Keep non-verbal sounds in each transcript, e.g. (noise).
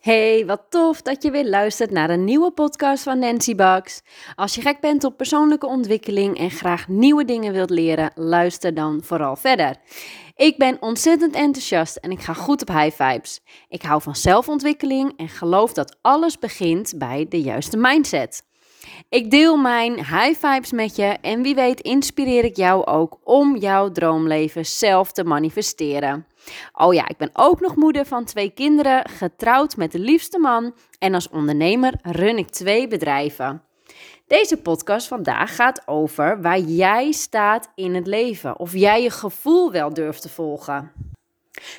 Hey, wat tof dat je weer luistert naar een nieuwe podcast van Nancy Bucks. Als je gek bent op persoonlijke ontwikkeling en graag nieuwe dingen wilt leren, luister dan vooral verder. Ik ben ontzettend enthousiast en ik ga goed op high vibes. Ik hou van zelfontwikkeling en geloof dat alles begint bij de juiste mindset. Ik deel mijn high vibes met je en wie weet inspireer ik jou ook om jouw droomleven zelf te manifesteren. Oh ja, ik ben ook nog moeder van twee kinderen, getrouwd met de liefste man en als ondernemer run ik twee bedrijven. Deze podcast vandaag gaat over waar jij staat in het leven, of jij je gevoel wel durft te volgen.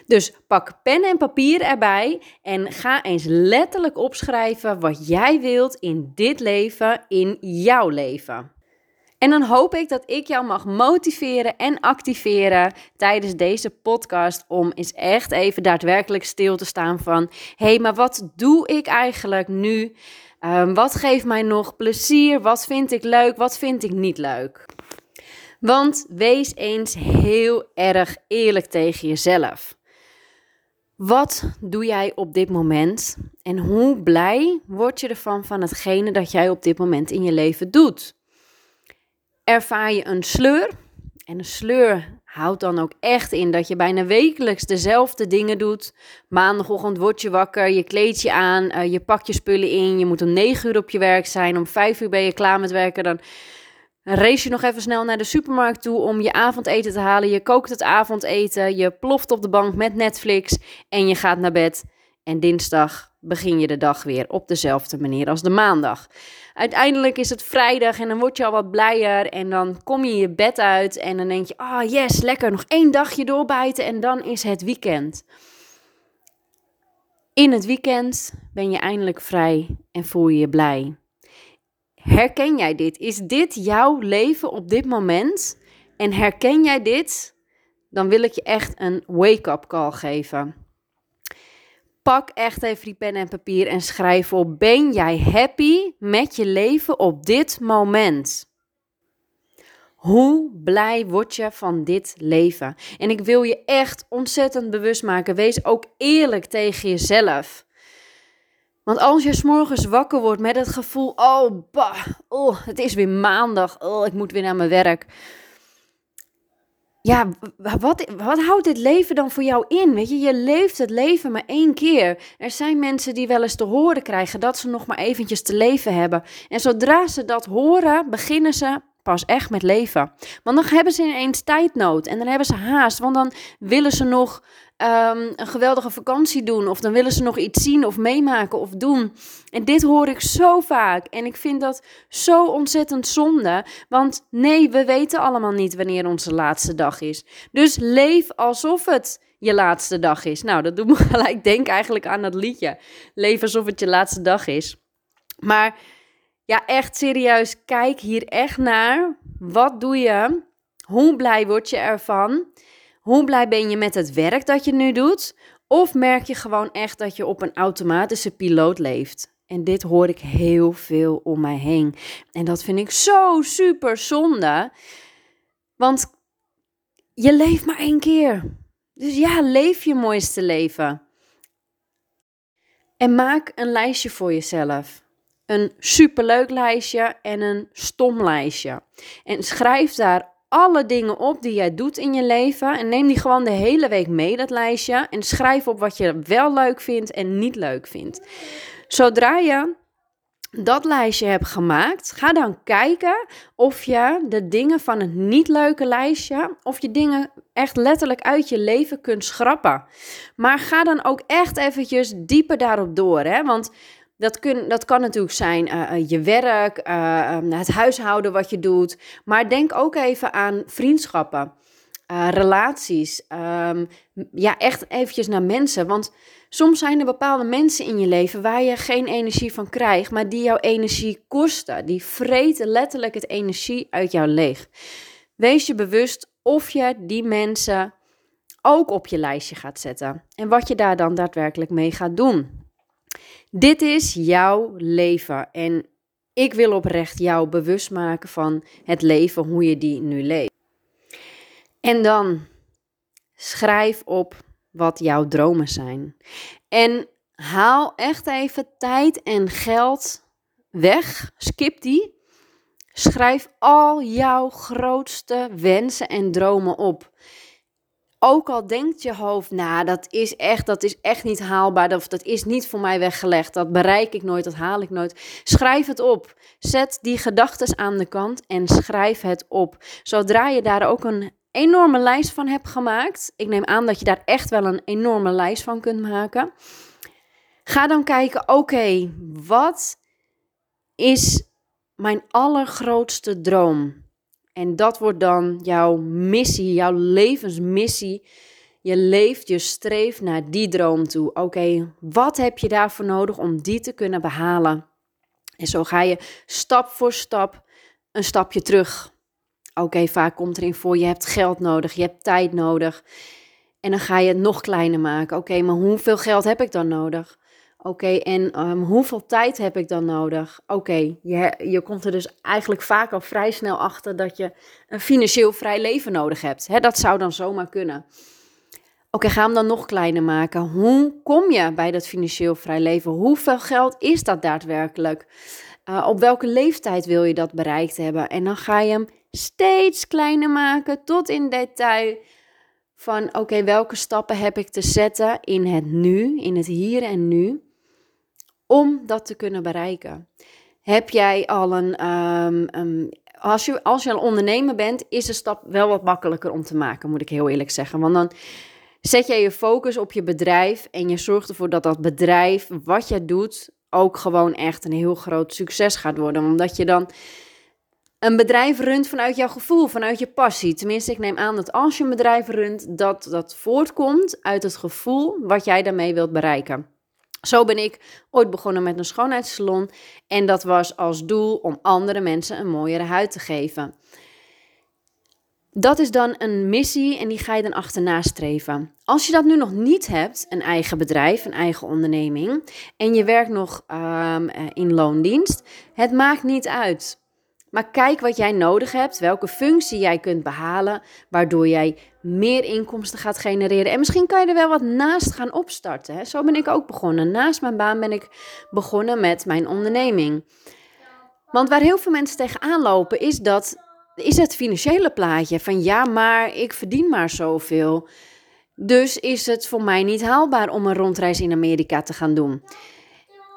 Dus pak pen en papier erbij en ga eens letterlijk opschrijven wat jij wilt in dit leven, in jouw leven. En dan hoop ik dat ik jou mag motiveren en activeren tijdens deze podcast om eens echt even daadwerkelijk stil te staan van hé, hey, maar wat doe ik eigenlijk nu? Um, wat geeft mij nog plezier? Wat vind ik leuk? Wat vind ik niet leuk? Want wees eens heel erg eerlijk tegen jezelf. Wat doe jij op dit moment en hoe blij word je ervan van hetgene dat jij op dit moment in je leven doet? Ervaar je een sleur? En een sleur houdt dan ook echt in dat je bijna wekelijks dezelfde dingen doet. Maandagochtend word je wakker, je kleed je aan, uh, je pakt je spullen in, je moet om 9 uur op je werk zijn, om 5 uur ben je klaar met werken, dan race je nog even snel naar de supermarkt toe om je avondeten te halen. Je kookt het avondeten, je ploft op de bank met Netflix en je gaat naar bed. En dinsdag begin je de dag weer op dezelfde manier als de maandag. Uiteindelijk is het vrijdag en dan word je al wat blijer en dan kom je je bed uit en dan denk je, ah oh yes, lekker, nog één dagje doorbijten en dan is het weekend. In het weekend ben je eindelijk vrij en voel je je blij. Herken jij dit? Is dit jouw leven op dit moment? En herken jij dit? Dan wil ik je echt een wake-up call geven. Pak echt even die pen en papier en schrijf op: Ben jij happy met je leven op dit moment? Hoe blij word je van dit leven? En ik wil je echt ontzettend bewust maken. Wees ook eerlijk tegen jezelf. Want als je s'morgens wakker wordt met het gevoel: oh, bah, oh, het is weer maandag, oh, ik moet weer naar mijn werk. Ja, wat, wat houdt dit leven dan voor jou in? Weet je, je leeft het leven maar één keer. Er zijn mensen die wel eens te horen krijgen dat ze nog maar eventjes te leven hebben. En zodra ze dat horen, beginnen ze pas echt met leven. Want dan hebben ze ineens tijdnood en dan hebben ze haast. Want dan willen ze nog um, een geweldige vakantie doen. Of dan willen ze nog iets zien of meemaken of doen. En dit hoor ik zo vaak. En ik vind dat zo ontzettend zonde. Want nee, we weten allemaal niet wanneer onze laatste dag is. Dus leef alsof het je laatste dag is. Nou, dat doet me (laughs) gelijk denken eigenlijk aan dat liedje. Leef alsof het je laatste dag is. Maar ja, echt serieus, kijk hier echt naar. Wat doe je? Hoe blij word je ervan? Hoe blij ben je met het werk dat je nu doet? Of merk je gewoon echt dat je op een automatische piloot leeft? En dit hoor ik heel veel om mij heen. En dat vind ik zo super zonde. Want je leeft maar één keer. Dus ja, leef je mooiste leven. En maak een lijstje voor jezelf. Een superleuk lijstje en een stom lijstje. En schrijf daar alle dingen op die jij doet in je leven. En neem die gewoon de hele week mee, dat lijstje. En schrijf op wat je wel leuk vindt en niet leuk vindt. Zodra je dat lijstje hebt gemaakt, ga dan kijken of je de dingen van het niet leuke lijstje, of je dingen echt letterlijk uit je leven kunt schrappen. Maar ga dan ook echt eventjes dieper daarop door, hè? Want dat, kun, dat kan natuurlijk zijn uh, je werk, uh, het huishouden wat je doet. Maar denk ook even aan vriendschappen, relaties. Um, ja, echt eventjes naar mensen. Want soms zijn er bepaalde mensen in je leven waar je geen energie van krijgt, maar die jouw energie kosten. Die vreten letterlijk het energie uit jou leeg. Wees je bewust of je die mensen ook op je lijstje gaat zetten. En wat je daar dan daadwerkelijk mee gaat doen. Dit is jouw leven en ik wil oprecht jou bewust maken van het leven, hoe je die nu leeft. En dan schrijf op wat jouw dromen zijn. En haal echt even tijd en geld weg. Skip die. Schrijf al jouw grootste wensen en dromen op. Ook al denkt je hoofd, nou, dat is echt, dat is echt niet haalbaar, dat is niet voor mij weggelegd, dat bereik ik nooit, dat haal ik nooit. Schrijf het op. Zet die gedachten aan de kant en schrijf het op. Zodra je daar ook een enorme lijst van hebt gemaakt, ik neem aan dat je daar echt wel een enorme lijst van kunt maken. Ga dan kijken, oké, wat is mijn allergrootste droom? En dat wordt dan jouw missie, jouw levensmissie. Je leeft, je streeft naar die droom toe. Oké, wat heb je daarvoor nodig om die te kunnen behalen? En zo ga je stap voor stap een stapje terug. Oké, vaak komt erin voor, je hebt geld nodig, je hebt tijd nodig. En dan ga je het nog kleiner maken. Oké, maar hoeveel geld heb ik dan nodig? Oké, en ehm, hoeveel tijd heb ik dan nodig? Oké, je, je komt er dus eigenlijk vaak al vrij snel achter dat je een financieel vrij leven nodig hebt. dat zou dan zomaar kunnen. Oké, ga hem dan nog kleiner maken. Hoe kom je bij dat financieel vrij leven? Hoeveel geld is dat daadwerkelijk? Uh, op welke leeftijd wil je dat bereikt hebben? En dan ga je hem steeds kleiner maken tot in detail van oké, welke stappen heb ik te zetten in het nu, in het hier en nu, om dat te kunnen bereiken. Heb jij al een, um, als, je, als je een ondernemer bent, is de stap wel wat makkelijker om te maken, moet ik heel eerlijk zeggen. Want dan zet jij je focus op je bedrijf en je zorgt ervoor dat dat bedrijf, wat je doet, ook gewoon echt een heel groot succes gaat worden. Omdat je dan een bedrijf runt vanuit jouw gevoel, vanuit je passie. Tenminste, ik neem aan dat als je een bedrijf runt, dat dat voortkomt uit het gevoel wat jij daarmee wilt bereiken. Zo ben ik ooit begonnen met een schoonheidssalon en dat was als doel om andere mensen een mooiere huid te geven. Dat is dan een missie en die ga je dan achterna streven. Als je dat nu nog niet hebt, een eigen bedrijf, een eigen onderneming, en je werkt nog um, in loondienst, het maakt niet uit. Maar kijk wat jij nodig hebt, welke functie jij kunt behalen, waardoor jij meer inkomsten gaat genereren. En misschien kan je er wel wat naast gaan opstarten. Hè? Zo ben ik ook begonnen. Naast mijn baan ben ik begonnen met mijn onderneming. Want waar heel veel mensen tegenaan lopen, is, dat, is het financiële plaatje. Van ja, maar ik verdien maar zoveel. Dus is het voor mij niet haalbaar om een rondreis in Amerika te gaan doen.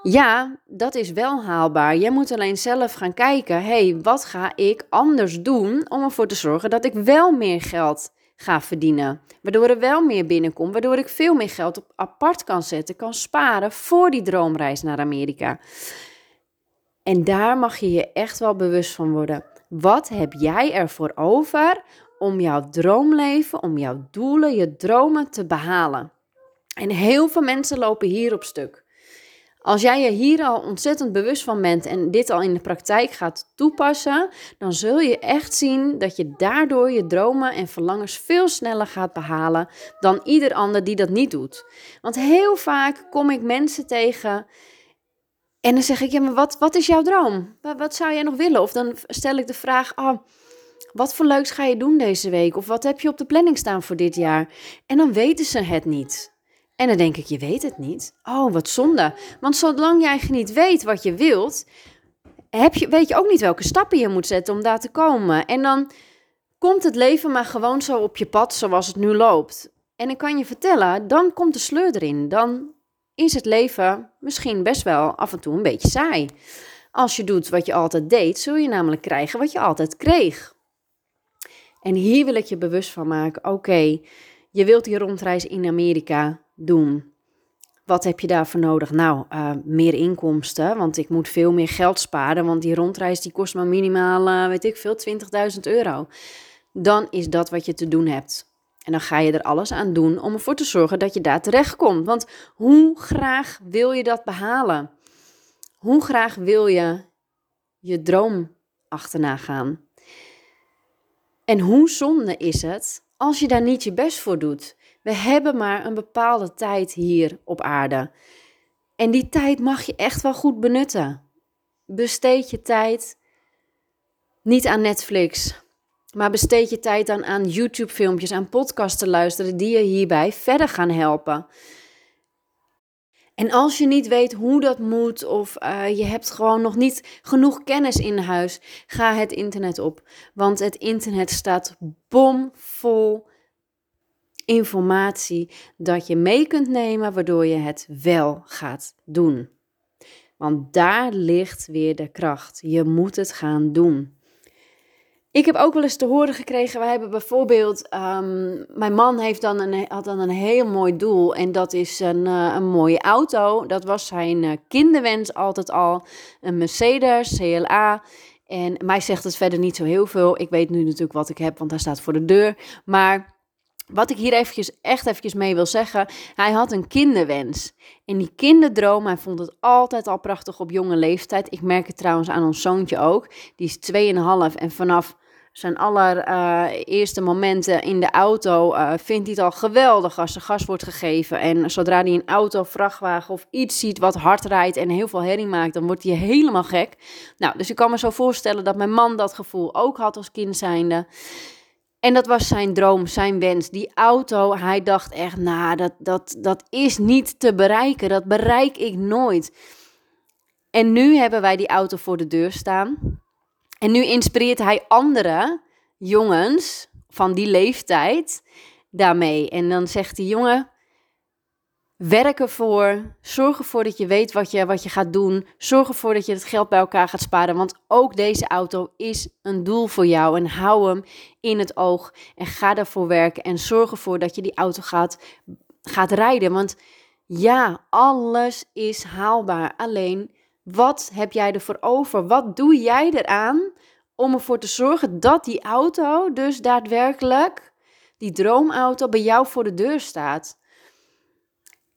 Ja, dat is wel haalbaar. Je moet alleen zelf gaan kijken: hey, wat ga ik anders doen om ervoor te zorgen dat ik wel meer geld ga verdienen? Waardoor er wel meer binnenkomt, waardoor ik veel meer geld op apart kan zetten, kan sparen voor die droomreis naar Amerika. En daar mag je je echt wel bewust van worden. Wat heb jij ervoor over om jouw droomleven, om jouw doelen, je dromen te behalen? En heel veel mensen lopen hier op stuk. Als jij je hier al ontzettend bewust van bent en dit al in de praktijk gaat toepassen, dan zul je echt zien dat je daardoor je dromen en verlangens veel sneller gaat behalen dan ieder ander die dat niet doet. Want heel vaak kom ik mensen tegen en dan zeg ik, ja, maar wat, wat is jouw droom? Wat, wat zou jij nog willen? Of dan stel ik de vraag, oh, wat voor leuks ga je doen deze week? Of wat heb je op de planning staan voor dit jaar? En dan weten ze het niet. En dan denk ik, je weet het niet. Oh, wat zonde. Want zolang jij niet weet wat je wilt, heb je, weet je ook niet welke stappen je moet zetten om daar te komen. En dan komt het leven maar gewoon zo op je pad zoals het nu loopt. En ik kan je vertellen, dan komt de sleur erin. Dan is het leven misschien best wel af en toe een beetje saai. Als je doet wat je altijd deed, zul je namelijk krijgen wat je altijd kreeg. En hier wil ik je bewust van maken. Oké, je wilt die rondreis in Amerika Wat heb je daarvoor nodig? Nou, uh, meer inkomsten, want ik moet veel meer geld sparen, want die rondreis die kost me minimaal, uh, weet ik veel, 20.000 euro. Dan is dat wat je te doen hebt. En dan ga je er alles aan doen om ervoor te zorgen dat je daar terecht komt. Want hoe graag wil je dat behalen? Hoe graag wil je je droom achterna gaan? En hoe zonde is het als je daar niet je best voor doet? We hebben maar een bepaalde tijd hier op aarde. En die tijd mag je echt wel goed benutten. Besteed je tijd niet aan Netflix, maar besteed je tijd dan aan YouTube-filmpjes, aan podcasts te luisteren die je hierbij verder gaan helpen. En als je niet weet hoe dat moet of uh, je hebt gewoon nog niet genoeg kennis in huis, ga het internet op. Want het internet staat bomvol informatie dat je mee kunt nemen, waardoor je het wel gaat doen. Want daar ligt weer de kracht. Je moet het gaan doen. Ik heb ook wel eens te horen gekregen, wij hebben bijvoorbeeld, um, mijn man heeft dan een, had dan een heel mooi doel en dat is een, uh, een mooie auto. Dat was zijn uh, kinderwens altijd al, een Mercedes CLA. En mij zegt het verder niet zo heel veel. Ik weet nu natuurlijk wat ik heb, want hij staat voor de deur. Maar wat ik hier eventjes, echt eventjes mee wil zeggen, hij had een kinderwens. En die kinderdroom, hij vond het altijd al prachtig op jonge leeftijd. Ik merk het trouwens aan ons zoontje ook. Die is 2,5 en vanaf zijn allereerste uh, momenten in de auto uh, vindt hij het al geweldig als er gas wordt gegeven. En zodra hij een auto, vrachtwagen of iets ziet wat hard rijdt en heel veel herrie maakt, dan wordt hij helemaal gek. Nou, dus ik kan me zo voorstellen dat mijn man dat gevoel ook had als kind zijnde. En dat was zijn droom, zijn wens. Die auto, hij dacht echt, nou, dat, dat, dat is niet te bereiken. Dat bereik ik nooit. En nu hebben wij die auto voor de deur staan. En nu inspireert hij andere jongens van die leeftijd daarmee. En dan zegt die jongen, werk ervoor, zorg ervoor dat je weet wat je, wat je gaat doen, zorg ervoor dat je het geld bij elkaar gaat sparen, want ook deze auto is een doel voor jou. En hou hem in het oog. En ga ervoor werken. En zorg ervoor dat je die auto gaat, gaat rijden, want ja, alles is haalbaar, alleen wat heb jij ervoor over? Wat doe jij eraan om ervoor te zorgen dat die auto dus daadwerkelijk, die droomauto, bij jou voor de deur staat?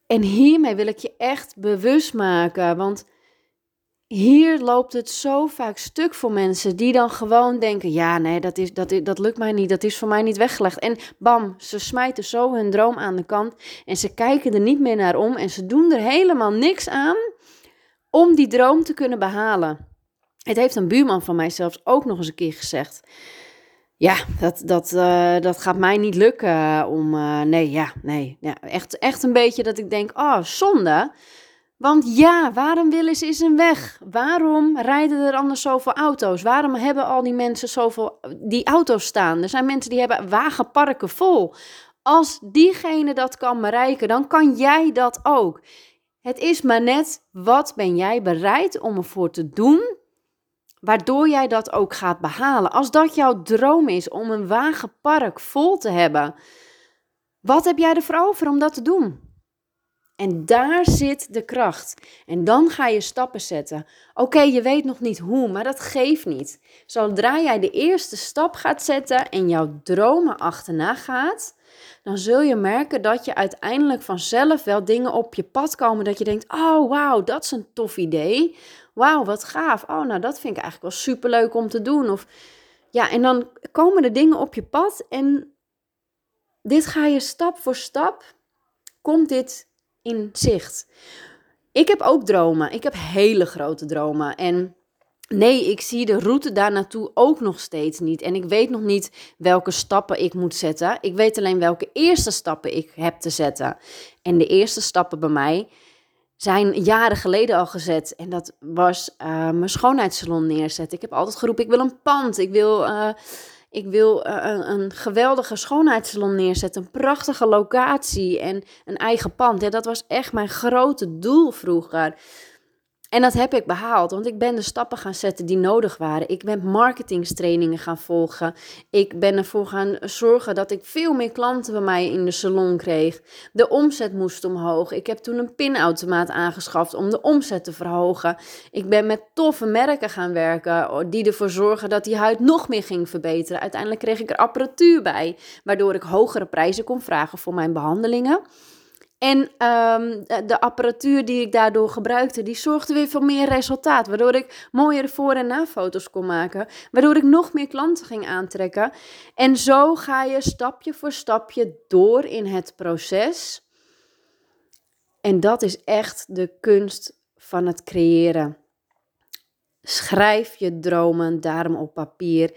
En hiermee wil ik je echt bewust maken, want hier loopt het zo vaak stuk voor mensen die dan gewoon denken: ja, nee, dat, is, dat, dat lukt mij niet, dat is voor mij niet weggelegd. En bam, ze smijten zo hun droom aan de kant en ze kijken er niet meer naar om en ze doen er helemaal niks aan om die droom te kunnen behalen. Het heeft een buurman van mij zelfs ook nog eens een keer gezegd. Ja, dat, dat, uh, dat gaat mij niet lukken om. Uh, nee, ja, nee. Ja, echt, echt een beetje dat ik denk: oh, zonde. Want ja, waarom willen ze eens een weg? Waarom rijden er anders zoveel auto's? Waarom hebben al die mensen zoveel die auto's staan? Er zijn mensen die hebben wagenparken vol. Als diegene dat kan bereiken, dan kan jij dat ook. Het is maar net, wat ben jij bereid om ervoor te doen, waardoor jij dat ook gaat behalen. Als dat jouw droom is om een wagenpark vol te hebben, wat heb jij ervoor over om dat te doen? En daar zit de kracht. En dan ga je stappen zetten. Oké, je weet nog niet hoe, maar dat geeft niet. Zodra jij de eerste stap gaat zetten en jouw dromen achterna gaat, dan zul je merken dat je uiteindelijk vanzelf wel dingen op je pad komen dat je denkt: "Oh, wauw, dat is een tof idee. Wauw, wat gaaf. Oh, nou dat vind ik eigenlijk wel superleuk om te doen." Of ja, en dan komen er dingen op je pad en dit ga je stap voor stap komt dit in zicht. Ik heb ook dromen. Ik heb hele grote dromen en Nee, ik zie de route daar naartoe ook nog steeds niet. En ik weet nog niet welke stappen ik moet zetten. Ik weet alleen welke eerste stappen ik heb te zetten. En de eerste stappen bij mij zijn jaren geleden al gezet. En dat was uh, mijn schoonheidssalon neerzetten. Ik heb altijd geroepen, ik wil een pand. Ik wil, uh, ik wil uh, een, een, geweldige schoonheidssalon neerzetten. Een prachtige locatie en een eigen pand. Ja, dat was echt mijn grote doel vroeger. En dat heb ik behaald, want ik ben de stappen gaan zetten die nodig waren. Ik ben marketingstrainingen gaan volgen. Ik ben ervoor gaan zorgen dat ik veel meer klanten bij mij in de salon kreeg. De omzet moest omhoog. Ik heb toen een pinautomaat aangeschaft om de omzet te verhogen. Ik ben met toffe merken gaan werken die ervoor zorgen dat die huid nog meer ging verbeteren. Uiteindelijk kreeg ik er apparatuur bij, waardoor ik hogere prijzen kon vragen voor mijn behandelingen. En um, de apparatuur die ik daardoor gebruikte, die zorgde weer voor meer resultaat. Waardoor ik mooiere voor- en na-foto's kon maken. Waardoor ik nog meer klanten ging aantrekken. En zo ga je stapje voor stapje door in het proces. En dat is echt de kunst van het creëren. Schrijf je dromen daarom op papier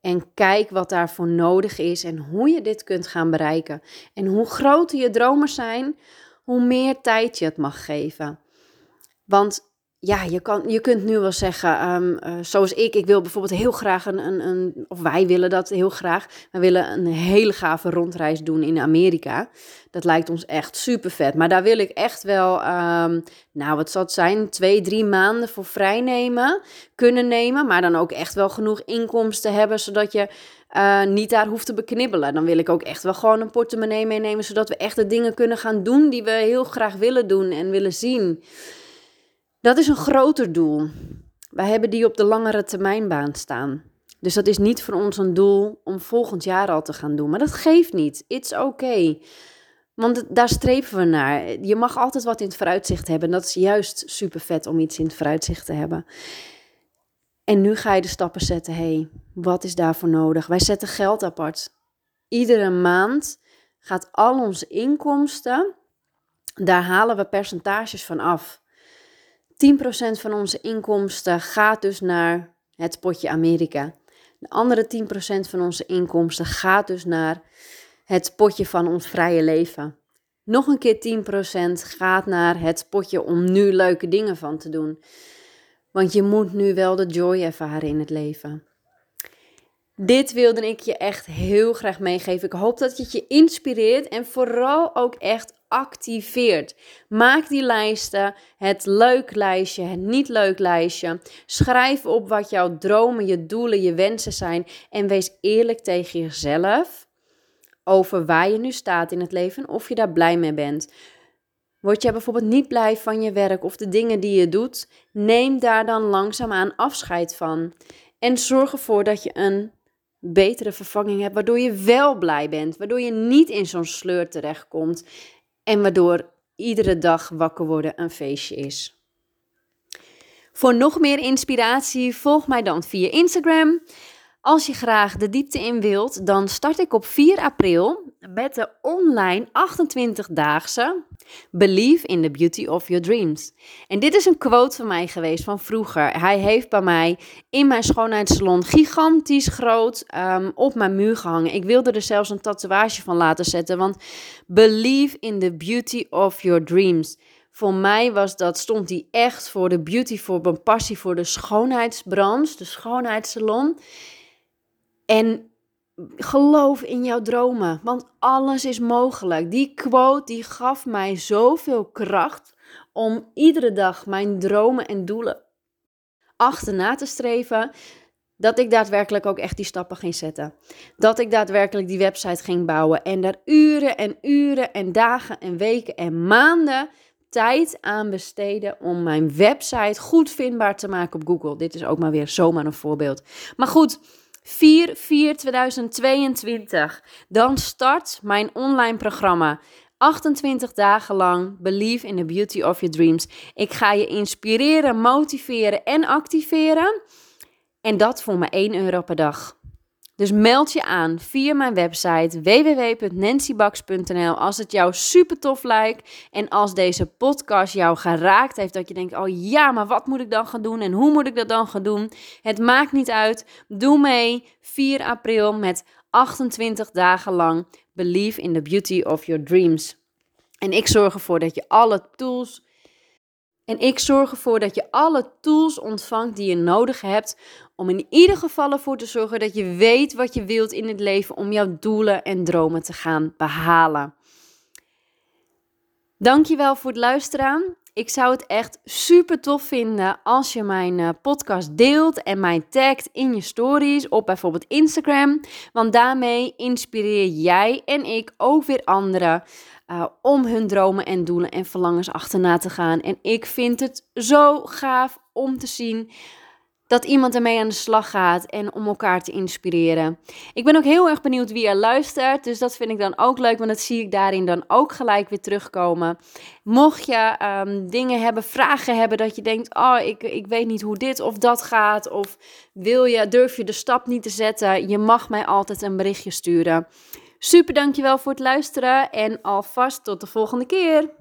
en kijk wat daarvoor nodig is en hoe je dit kunt gaan bereiken. En hoe groter je dromen zijn, hoe meer tijd je het mag geven. Want ja, je, kan, je kunt nu wel zeggen, ehm, eh, zoals ik, ik wil bijvoorbeeld heel graag een, een, een, of wij willen dat heel graag, we willen een hele gave rondreis doen in Amerika. Dat lijkt ons echt super vet. Maar daar wil ik echt wel, um, nou wat zal het zijn, twee, drie maanden voor vrij nemen, kunnen nemen. Maar dan ook echt wel genoeg inkomsten hebben, zodat je uh, niet daar hoeft te beknibbelen. Dan wil ik ook echt wel gewoon een portemonnee meenemen, zodat we echt de dingen kunnen gaan doen die we heel graag willen doen en willen zien. Dat is een groter doel. Wij hebben die op de langere termijnbaan staan. Dus dat is niet voor ons een doel om volgend jaar al te gaan doen. Maar dat geeft niet. It's okay. Want daar streven we naar. Je mag altijd wat in het vooruitzicht hebben. dat is juist super vet om iets in het vooruitzicht te hebben. En nu ga je de stappen zetten. hey, wat is daarvoor nodig? Wij zetten geld apart. Iedere maand gaat al onze inkomsten, daar halen we percentages van af. 10% van onze inkomsten gaat dus naar het potje Amerika. De andere 10% van onze inkomsten gaat dus naar het potje van ons vrije leven. Nog een keer 10% gaat naar het potje om nu leuke dingen van te doen. Want je moet nu wel de joy ervaren in het leven. Dit wilde ik je echt heel graag meegeven. Ik hoop dat het je inspireert en vooral ook echt activeert. Maak die lijsten, het leuk lijstje, het niet leuk lijstje. Schrijf op wat jouw dromen, je doelen, je wensen zijn en wees eerlijk tegen jezelf over waar je nu staat in het leven en of je daar blij mee bent. Word je bijvoorbeeld niet blij van je werk of de dingen die je doet, neem daar dan langzaamaan afscheid van. En zorg ervoor dat je een betere vervanging hebt, waardoor je wel blij bent, waardoor je niet in zo'n sleur terechtkomt en waardoor iedere dag wakker worden een feestje is. Voor nog meer inspiratie, volg mij dan via Instagram. Als je graag de diepte in wilt, dan start ik op 4 april met de online 28-daagse Believe in the Beauty of Your Dreams. En dit is een quote van mij geweest van vroeger. Hij heeft bij mij in mijn schoonheidssalon gigantisch groot um, op mijn muur gehangen. Ik wilde er zelfs een tatoeage van laten zetten, want Believe in the Beauty of Your Dreams. Voor mij was dat, stond die echt voor de beauty, voor mijn passie voor de schoonheidsbranche, de schoonheidssalon. En geloof in jouw dromen, want alles is mogelijk. Die quote die gaf mij zoveel kracht om iedere dag mijn dromen en doelen achterna te streven. Dat ik daadwerkelijk ook echt die stappen ging zetten. Dat ik daadwerkelijk die website ging bouwen. En daar uren en uren en dagen en weken en maanden tijd aan besteden om mijn website goed vindbaar te maken op Google. Dit is ook maar weer zomaar een voorbeeld. Maar goed, 4 4 2022. Dan start mijn online programma. 28 dagen lang Believe in the Beauty of Your Dreams. Ik ga je inspireren, motiveren en activeren. En dat voor maar 1 euro per dag. Dus meld je aan via mijn website www.nancybax.nl als het jou super tof lijkt en als deze podcast jou geraakt heeft dat je denkt, oh ja, maar wat moet ik dan gaan doen en hoe moet ik dat dan gaan doen? Het maakt niet uit. Doe mee 4 april met 28 dagen lang Believe in the Beauty of Your Dreams. En ik zorg ervoor dat je alle tools en ik zorg ervoor dat je alle tools ontvangt die je nodig hebt om in ieder geval ervoor te zorgen dat je weet wat je wilt in het leven om jouw doelen en dromen te gaan behalen. Dankjewel voor het luisteren. Ik zou het echt super tof vinden als je mijn eh, podcast deelt en mij tagt in je stories op bijvoorbeeld Instagram. Want daarmee inspireer jij en ik ook weer anderen uh, om hun dromen en doelen en verlangens achterna te gaan. En ik vind het zo gaaf om te zien dat iemand ermee aan de slag gaat en om elkaar te inspireren. Ik ben ook heel erg benieuwd wie er luistert, dus dat vind ik dan ook leuk, want dat zie ik daarin dan ook gelijk weer terugkomen. Mocht je um, dingen hebben, vragen hebben, dat je denkt, oh, ik, ik weet niet hoe dit of dat gaat, of wil je, durf je de stap niet te zetten, je mag mij altijd een berichtje sturen. Super dankjewel voor het luisteren en alvast tot de volgende keer.